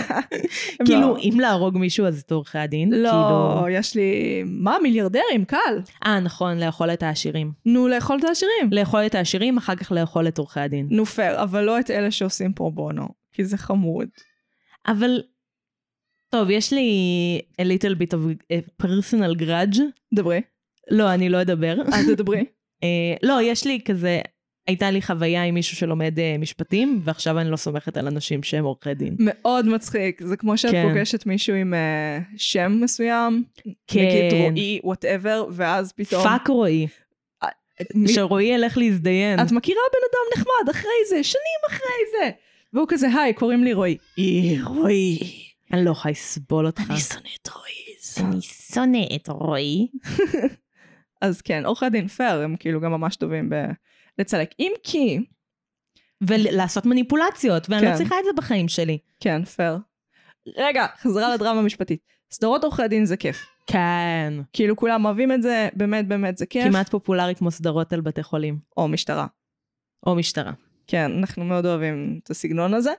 <laughs> כאילו, לא. אם להרוג מישהו אז את עורכי הדין. לא, כאילו- יש לי... מה, מיליארדרים, קל. אה, נכון, לאכול את העשירים. נו, לאכול את העשירים. לאכול את העשירים, אחר כך לאכול את עורכי הדין. נו, פייר, אבל לא את אלה שעושים פרו בונו, כי זה חמוד. אבל, טוב, יש לי a little bit of a personal grudge. דברי. לא, אני לא אדבר. אל תדברי. <laughs> אה, לא, יש לי כזה, הייתה לי חוויה עם מישהו שלומד אה, משפטים, ועכשיו אני לא סומכת על אנשים שהם עורכי דין. מאוד מצחיק. זה כמו שאת כן. פוגשת מישהו עם אה, שם מסוים, כן. נגיד רועי, whatever, ואז פתאום... fuck רועי. מי- שרועי ילך להזדיין. את מכירה בן אדם נחמד אחרי זה, שנים אחרי זה. והוא כזה, היי, קוראים לי רועי. אי, רועי. אני לא יכולה לסבול אותך. שונא את רועי. אני שונא את רועי. <laughs> אז כן, עורכי דין פייר, הם כאילו גם ממש טובים ב- לצלק. אם כי, ולעשות מניפולציות, ואני כן. לא צריכה את זה בחיים שלי. כן, פייר. רגע, חזרה לדרמה המשפטית. סדרות עורכי דין זה כיף. כן. כאילו כולם אוהבים את זה, באמת באמת זה כיף. כמעט פופולרי כמו סדרות על בתי חולים. או משטרה. או משטרה. כן, אנחנו מאוד אוהבים את הסגנון הזה.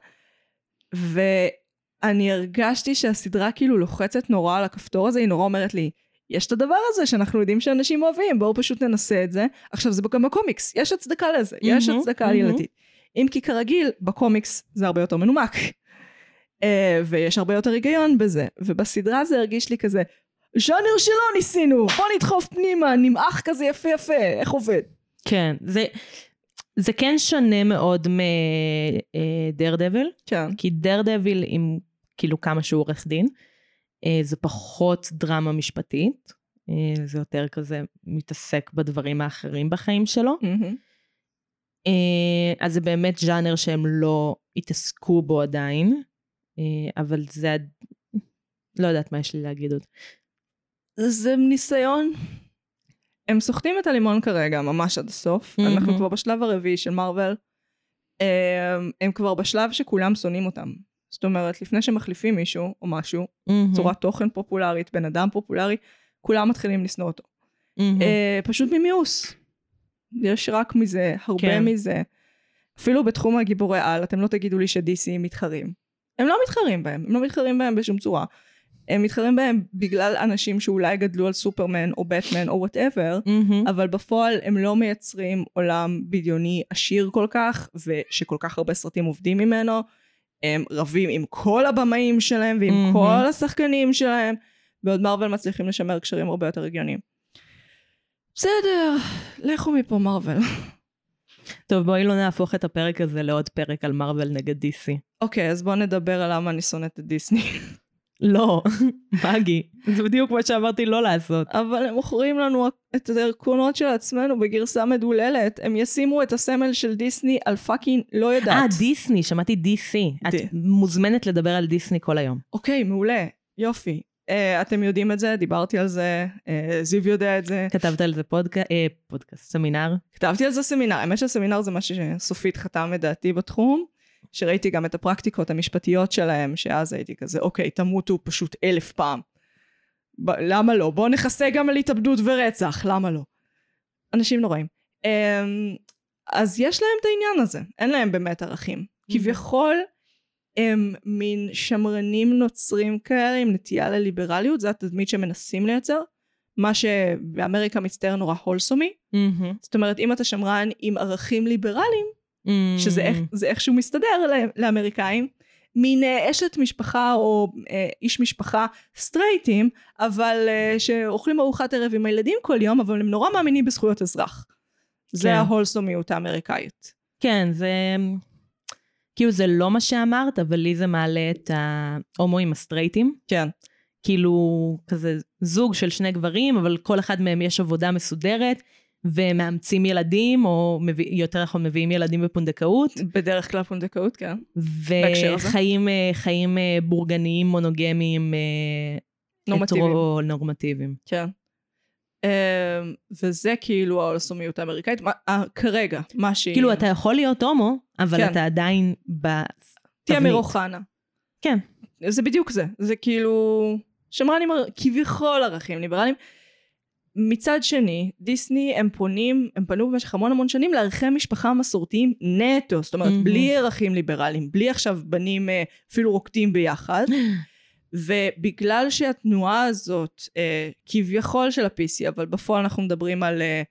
ואני הרגשתי שהסדרה כאילו לוחצת נורא על הכפתור הזה, היא נורא אומרת לי, יש את הדבר הזה שאנחנו יודעים שאנשים אוהבים, בואו פשוט ננסה את זה. עכשיו זה גם בקומיקס, יש הצדקה לזה, יש מהמם, הצדקה מהמם. עלילתית. אם כי כרגיל, בקומיקס זה הרבה יותר מנומק. אה, ויש הרבה יותר היגיון בזה. ובסדרה זה הרגיש לי כזה, ז'אנר שלא ניסינו, בוא נדחוף פנימה, נמעך כזה יפה יפה, איך עובד? כן. זה, זה כן שונה מאוד מדר דביל, כן. כי דר דביל עם כאילו כמה שהוא עורך דין, אה, זה פחות דרמה משפטית, אה, זה יותר כזה מתעסק בדברים האחרים בחיים שלו. אה, אז זה באמת ז'אנר שהם לא התעסקו בו עדיין, אה, אבל זה... לא יודעת מה יש לי להגיד עוד. זה ניסיון. הם סוחטים את הלימון כרגע, ממש עד הסוף. מהמם. אנחנו כבר בשלב הרביעי של מארוול. הם כבר בשלב שכולם שונאים אותם. זאת אומרת, לפני שמחליפים מישהו או משהו, מהמם, צורת תוכן פופולרית, בן אדם פופולרי, כולם מתחילים לשנוא אותו. מהמ. אה, פשוט ממיאוס. יש רק מזה, הרבה כן. מזה. אפילו בתחום הגיבורי על, אתם לא תגידו לי ש-DC מתחרים. הם לא מתחרים בהם, הם לא מתחרים בהם בשום צורה. הם מתחרים בהם בגלל אנשים שאולי גדלו על סופרמן או בטמן או whatever, מהמ. אבל בפועל הם לא מייצרים עולם בדיוני עשיר כל כך, ושכל כך הרבה סרטים עובדים ממנו. הם רבים עם כל הבמאים שלהם ועם מהמ. כל השחקנים שלהם, בעוד מארוול מצליחים לשמר קשרים הרבה יותר הגיוניים. בסדר, לכו מפה מארוול. טוב, בואי לא נהפוך את הפרק הזה לעוד פרק על מארוול נגד DC. אוקיי, אז בואו נדבר על למה אני שונאת את דיסני. לא, <laughs> מגי, זה בדיוק מה שאמרתי לא לעשות. אבל הם מוכרים לנו את הזיכרונות של עצמנו בגרסה מדוללת. הם ישימו את הסמל של דיסני על fucking לא יודעת. אה, דיסני, שמעתי DC. את. מוזמנת לדבר על דיסני כל היום. אוקיי, מעולה, יופי. Uh, אתם יודעים את זה, דיברתי על זה, uh, זיו יודע את זה. כתבת על זה פודקאסט, אה, פודקאסט, סמינר. כתבתי על זה סמינר, האמת שהסמינר זה מה שסופית חתם את דעתי בתחום, שראיתי גם את הפרקטיקות המשפטיות שלהם, שאז הייתי כזה, אוקיי, תמותו פשוט אלף פעם. ב- למה לא? בואו נכסה גם על התאבדות ורצח, למה לא? אנשים נוראים. Um, אז יש להם את העניין הזה, אין להם באמת ערכים. כביכול הם מין שמרנים נוצרים כאלה עם נטייה לליברליות, זה התדמית שמנסים לייצר. מה שבאמריקה מצטער נורא הולסומי. מהמם. זאת אומרת, אם אתה שמרן עם ערכים ליברליים, שזה איך. זה איכשהו מסתדר לאמריקאים, מין אה, אשת משפחה או אה, איש משפחה סטרייטים, אבל אה, שאוכלים ארוחת ערב עם הילדים כל יום, אבל הם נורא מאמינים בזכויות אזרח. זה כן. ההולסומיות האמריקאית. כן, זה... כאילו זה לא מה שאמרת, אבל לי זה מעלה את ההומואים הסטרייטים. כן. כאילו, כזה זוג של שני גברים, אבל כל אחד מהם יש עבודה מסודרת, ומאמצים ילדים, או מביא, יותר נכון מביאים ילדים בפונדקאות, בדרך כלל פונדקאות, כן. וחיים אה, חיים אה, בורגניים, מונוגמיים, אה, נורמטיביים. הטרו-נורמטיביים. כן. אמ, וזה כאילו האולסומיות האמריקאית, מה- אה, כרגע, מה שהיא... כאילו, אתה יכול להיות הומו, אבל כן. אתה עדיין בתבנית. תהיה אמיר אוחנה. כן. זה בדיוק זה. זה כאילו... שמרנים כביכול ערכים ליברליים. מצד שני, דיסני הם פונים, הם פנו במשך המון המון שנים לערכי משפחה מסורתיים נטו, זאת אומרת, מהמם. בלי ערכים ליברליים, בלי עכשיו בנים אה, אפילו רוקדים ביחד. <laughs> ובגלל שהתנועה הזאת, אה, כביכול של ה-PC, אבל בפועל אנחנו מדברים על אה,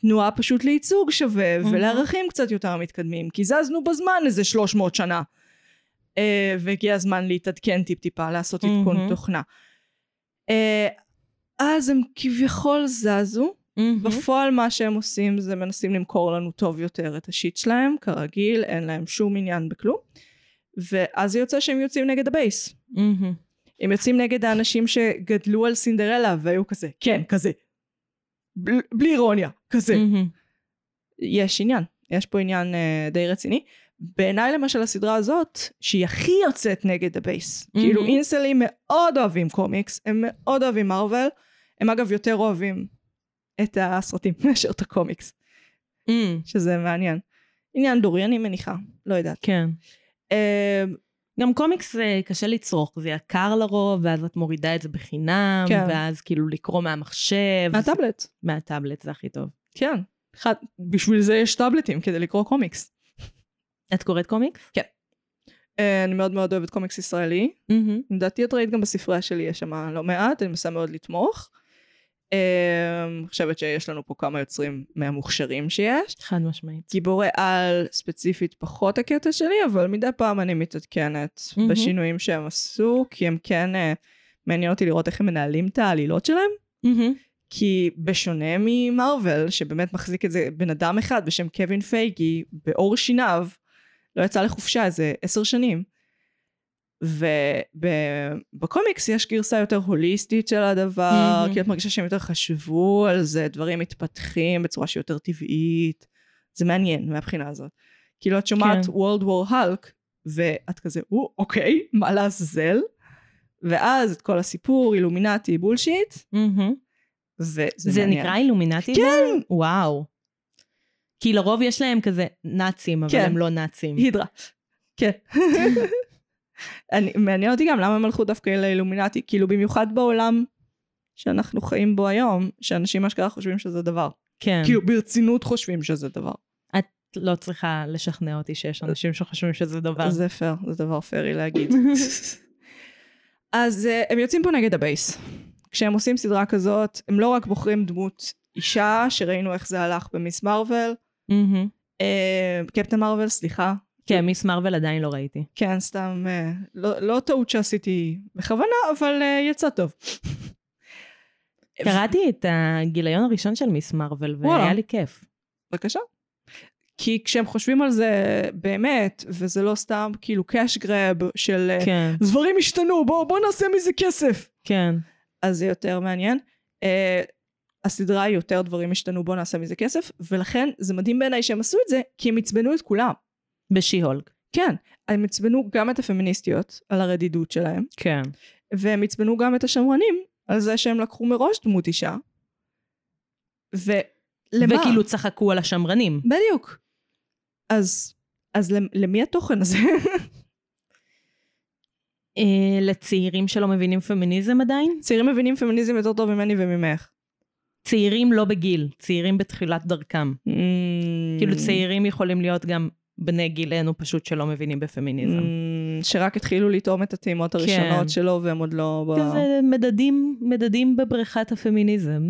תנועה פשוט לייצוג שווה מהמם. ולערכים קצת יותר מתקדמים, כי זזנו בזמן איזה 300 שנה. אה, והגיע הזמן להתעדכן טיפ-טיפה, לעשות עדכון מהמם. תוכנה. אה, אז הם כביכול זזו, מהמם. בפועל מה שהם עושים זה מנסים למכור לנו טוב יותר את השיט שלהם, כרגיל, אין להם שום עניין בכלום. ואז יוצא שהם יוצאים נגד ה base. מהמ. הם יוצאים נגד האנשים שגדלו על סינדרלה והיו כזה, כן, כזה. בל, בלי אירוניה, כזה. מהמ. יש עניין, יש פה עניין אה, די רציני. בעיניי למשל הסדרה הזאת, שהיא הכי יוצאת נגד ה base. מהמ. כאילו אינסלים מאוד אוהבים קומיקס, הם מאוד אוהבים מארוול, הם אגב יותר אוהבים את הסרטים <laughs> מאשר את הקומיקס, מהמם. שזה מעניין. עניין דורי, אני מניחה, לא יודעת. כן. אה, גם קומיקס זה קשה לצרוך, זה יקר לרוב, ואז את מורידה את זה בחינם, כן. ואז כאילו לקרוא מהמחשב. מהטאבלט, מהטאבלט זה הכי טוב. כן. אחד, בשביל זה יש טאבלטים, כדי לקרוא קומיקס. את קוראת קומיקס? אה, אני מאוד מאוד אוהבת קומיקס ישראלי. מהמם. לדעתי את ראית גם בספרייה שלי, יש שם לא מעט, אני מנסה מאוד לתמוך. אני חושבת שיש לנו פה כמה יוצרים מהמוכשרים שיש. חד משמעית. גיבורי על ספציפית פחות הקטע שלי, אבל מדי פעם אני מתעדכנת מהמם. בשינויים שהם עשו, כי הם כן, אה, מעניין אותי לראות איך הם מנהלים את העלילות שלהם. מהמם. כי בשונה ממרוויל, שבאמת מחזיק את זה בן אדם אחד בשם קווין פייגי, בעור שיניו, לא יצא לחופשה איזה עשר שנים. ובקומיקס יש גרסה יותר הוליסטית של הדבר, Mhm. כי את מרגישה שהם יותר חשבו על זה, דברים מתפתחים בצורה שיותר טבעית. זה מעניין מהבחינה הזאת. כאילו את שומעת כן. World War Hulk, ואת כזה, או, אוקיי, מה לעזאזל? ואז את כל הסיפור, אילומינטי, בולשיט, מהמם. וזה זה מעניין. נקרא אילומינטי? כן. וואו. כי לרוב יש להם כזה נאצים, אבל כן. הם לא נאצים. הידרה. כן. <laughs> אני, מעניין אותי גם למה הם הלכו דווקא לאילומינטי, כאילו במיוחד בעולם שאנחנו חיים בו היום, שאנשים אשכרה חושבים שזה דבר. כן. כאילו ברצינות חושבים שזה דבר. את לא צריכה לשכנע אותי שיש אנשים שחושבים שזה דבר. זה פייר, זה דבר פיירי להגיד. <laughs> אז אה, הם יוצאים פה נגד ה base. כשהם עושים סדרה כזאת, הם לא רק בוחרים דמות אישה, שראינו איך זה הלך במיס מרוויל, מהמם. אה, קפטן מרוויל, סליחה, כן, מיס מרוויל עדיין לא ראיתי. כן, סתם, אה, לא, לא טעות שעשיתי בכוונה, אבל אה, יצא טוב. קראתי את הגיליון הראשון של מיס מרוויל. והיה לי כיף. בבקשה. כי כשהם חושבים על זה באמת, וזה לא סתם כאילו קאש גרב של אה, כן, דברים השתנו, בוא, בוא נעשה מזה כסף. כן. אז זה יותר מעניין. Uh, הסדרה היא יותר דברים השתנו, בוא נעשה מזה כסף, ולכן זה מדהים בעיניי שהם עשו את זה, כי הם עצבנו את כולם. בשי-הולק. כן, הם עצבנו גם את הפמיניסטיות על הרדידות שלהם, כן. והם עצבנו גם את השמרנים על זה שהם לקחו מראש דמות אישה. ולמה? וכאילו צחקו על השמרנים. בדיוק. אז, אז למ- למי התוכן הזה? <laughs> אה, לצעירים שלא מבינים פמיניזם עדיין? צעירים מבינים פמיניזם יותר טוב ממני וממך. צעירים לא בגיל, צעירים בתחילת דרכם. Mm. כאילו צעירים יכולים להיות גם בני גילנו פשוט שלא מבינים בפמיניזם. Mm, שרק התחילו לטעום את הטעימות הראשונות כן. שלו והם עוד לא... ב- כזה מדדים, מדדים בבריכת הפמיניזם.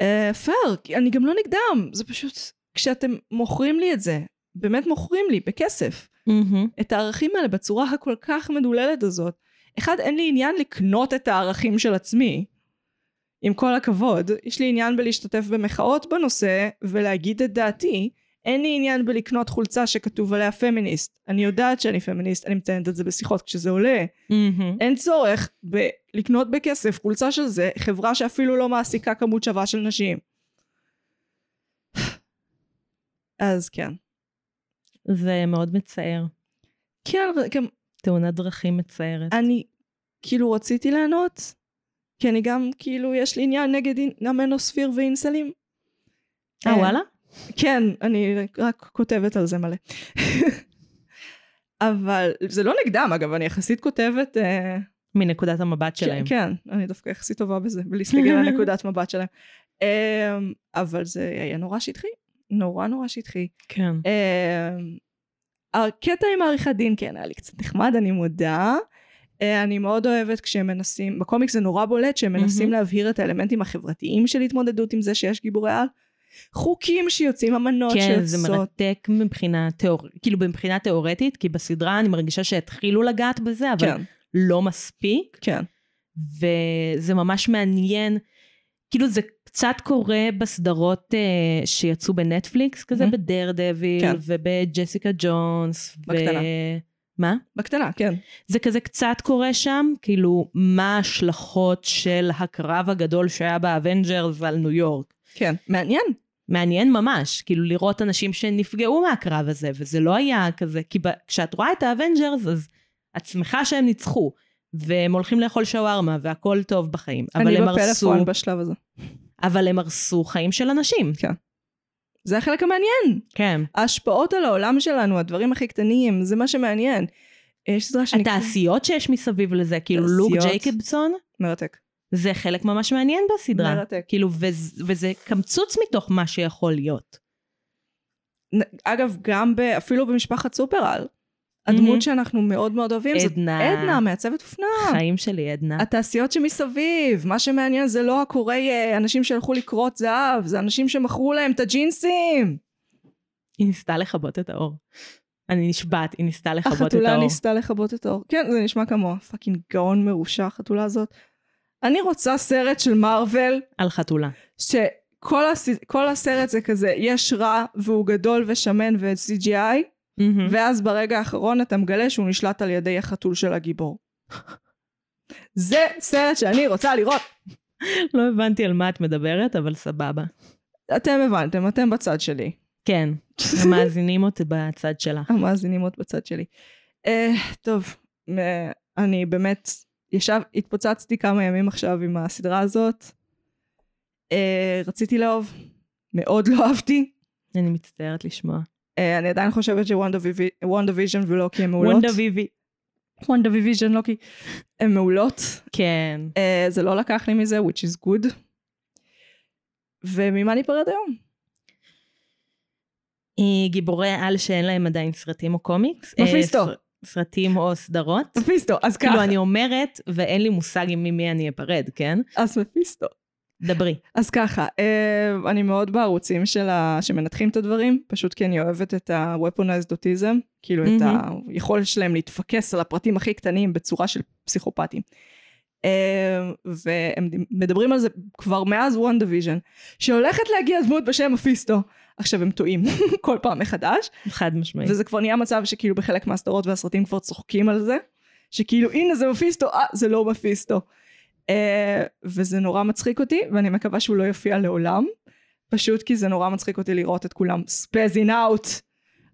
אה, פייר, כי אני גם לא נגדם, זה פשוט, כשאתם מוכרים לי את זה, באמת מוכרים לי בכסף, מהמם. את הערכים האלה בצורה הכל כך מדוללת הזאת. אחד, אין לי עניין לקנות את הערכים של עצמי. עם כל הכבוד, יש לי עניין בלהשתתף במחאות בנושא ולהגיד את דעתי. אין לי עניין בלקנות חולצה שכתוב עליה פמיניסט. אני יודעת שאני פמיניסט, אני מציינת את זה בשיחות כשזה עולה. מהמם. אין צורך בלקנות בכסף חולצה של זה, חברה שאפילו לא מעסיקה כמות שווה של נשים. אז כן. זה מאוד מצער. כן, גם תאונת דרכים מצערת. אני כאילו רציתי לענות, כי אני גם, כאילו, יש לי עניין נגד המנוספיר ואינסלים. אה, אה, וואלה? כן, אני רק כותבת על זה מלא. אבל זה לא נגדם, אגב, אני יחסית כותבת... אה, מנקודת המבט שלהם. כן, כן, אני דווקא יחסית טובה בזה, בלהסתכל על נקודת מבט שלהם. אמ, אבל זה היה נורא שטחי, נורא נורא שטחי. כן. אמ, הקטע עם העריכת דין, כן, היה לי קצת נחמד, אני מודה. אה, אני מאוד אוהבת כשהם מנסים, בקומיקס זה נורא בולט שהם מנסים מהמם. להבהיר את האלמנטים החברתיים של התמודדות עם זה שיש גיבורי על. חוקים שיוצאים, אמנות כן, זה שיוצאות. מרתק מבחינה תיאורטית, כאילו מבחינה תיאורטית, כי בסדרה אני מרגישה שהתחילו לגעת בזה, אבל כן, לא מספיק, כן. וזה ממש מעניין. כאילו זה קצת קורה בסדרות אה, שיצאו בנטפליקס, כזה מהמ. בדר דביל, כן. ובג'סיקה ג'ונס. בקטנה. מה? בקטנה, כן. זה כזה קצת קורה שם, כאילו, מה ההשלכות של הקרב הגדול שהיה באבנג'רס על ניו יורק. כן. מעניין. מעניין ממש, כאילו לראות אנשים שנפגעו מהקרב הזה, וזה לא היה כזה, כי ב- כשאת רואה את האבנג'רס, אז את שמחה שהם ניצחו, והם הולכים לאכול שווארמה, והכל טוב בחיים. אבל אני הם הרסו, בפלאפון בשלב הזה. אבל הם הרסו חיים של אנשים. זה החלק המעניין. כן. ההשפעות על העולם שלנו, הדברים הכי קטנים, זה מה שמעניין. יש סדרה שנקראת... התעשיות שיש מסביב לזה, כאילו לוק. ג'ייקובסון, מרתק. זה חלק ממש מעניין בסדרה. מרתק. כאילו, וזה, וזה קמצוץ מתוך מה שיכול להיות. אגב, גם ב... אפילו במשפחת סופר-על, הדמות מהמם. שאנחנו מאוד מאוד אוהבים זאת עדנה. עדנה, מעצבת אופנה. חיים שלי, עדנה. התעשיות שמסביב, מה שמעניין זה לא הקוראי אה, אנשים שהלכו לקרות זהב, זה אנשים שמכרו להם את הג'ינסים. היא ניסתה לכבות את האור. אני נשבעת, היא ניסתה לכבות את החתולה האור. ניסתה לכבות את האור. כן, זה נשמע כמוה. fucking גאון מרושע, החתולה הזאת. אני רוצה סרט של מארוול, על חתולה. שכל הס... הסרט זה כזה, יש רע והוא גדול ושמן ו-CGI, מהמם. ואז ברגע האחרון אתה מגלה שהוא נשלט על ידי החתול של הגיבור. <laughs> זה סרט שאני רוצה לראות. לא הבנתי על מה את מדברת, אבל סבבה. אתם הבנתם, אתם בצד שלי. כן, המאזינים אותי בצד שלך. המאזינים עוד בצד שלי. Uh, טוב, מ- אני באמת, ישב, התפוצצתי כמה ימים עכשיו עם הסדרה הזאת. אה, רציתי לאהוב, מאוד לא אהבתי. אני מצטערת לשמוע. אה, אני עדיין חושבת שוונדה ויז'ן ולוקי הם מעולות. וונדה ויבי. וונדה ויז'ן לוקי הם מעולות. כן. אה, זה לא לקח לי מזה, which is good. וממה ניפרד היום? אה, גיבורי על שאין להם עדיין סרטים או קומיקס. אה, מפיסטו. סר- סרטים או סדרות. מפיסטו, אז ככה. כאילו אני אומרת, ואין לי מושג עם ממי אני אפרד, כן? אז מפיסטו. דברי. אז ככה, אה, אני מאוד בערוצים של ה... שמנתחים את הדברים, פשוט כי אני אוהבת את ה-weaponized autism, כאילו את היכולת שלהם להתפקס על הפרטים הכי קטנים בצורה של פסיכופטים. אה, והם מדברים על זה כבר מאז וונדה ויז'ן, שהולכת להגיע דמות בשם מפיסטו. עכשיו הם טועים <laughs> כל פעם מחדש, חד משמעית. וזה כבר נהיה מצב שכאילו בחלק מהסדרות והסרטים כבר צוחקים על זה, שכאילו הנה זה מפיסטו, אה זה לא מפיסטו. Uh, וזה נורא מצחיק אותי, ואני מקווה שהוא לא יופיע לעולם, פשוט כי זה נורא מצחיק אותי לראות את כולם ספזין אאוט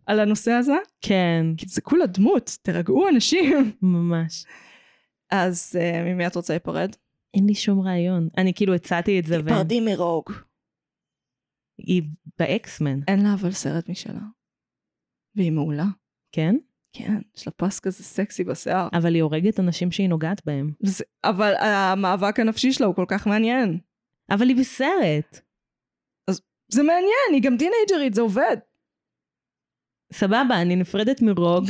על הנושא הזה, כן, כי זה כולה דמות, תירגעו אנשים. <laughs> ממש. אז uh, ממי את רוצה להיפרד? אין לי שום רעיון. אני כאילו הצעתי את זה, ו... תיפרדי מרוג. היא באקסמן, אין לה אבל סרט משלה. והיא מעולה. כן? כן, יש לה פס כזה סקסי בשיער. אבל היא הורגת אנשים שהיא נוגעת בהם. זה, אבל המאבק הנפשי שלה הוא כל כך מעניין. אבל היא בסרט. זה מעניין, היא גם טינג'רית, זה עובד. סבבה, אני נפרדת מרוג.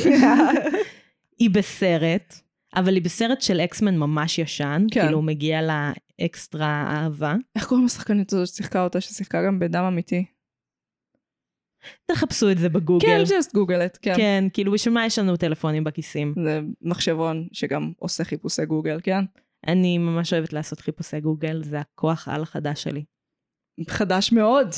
<laughs> היא בסרט, אבל היא בסרט של אקסמן ממש ישן. כן. כאילו, מגיע לה אקסטרה אהבה. איך קוראים לשחקנית הזאת ששיחקה אותה, ששיחקה גם בדם אמיתי? תחפשו את זה בגוגל. כן, just גוגל את, כן. כן, כאילו, בשביל מה יש לנו טלפונים בכיסים? זה מחשבון שגם עושה חיפושי גוגל, כן? אני ממש אוהבת לעשות חיפושי גוגל, זה הכוח על החדש שלי. חדש מאוד.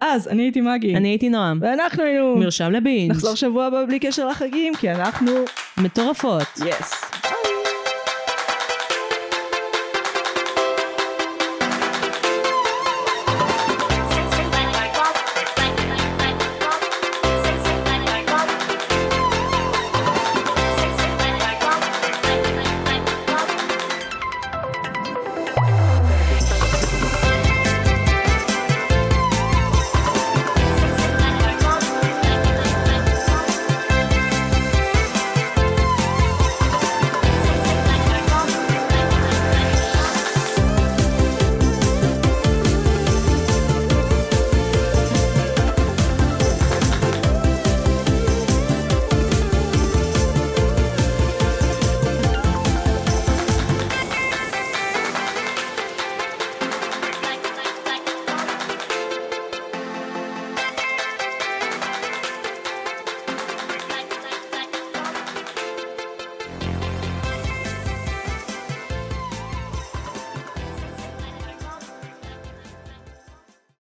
אז, אני הייתי מגי. אני הייתי נועם. ואנחנו היינו... מרשם לבינג'. נחזור שבוע הבא בלי קשר לחגים, כי אנחנו... מטורפות. יס.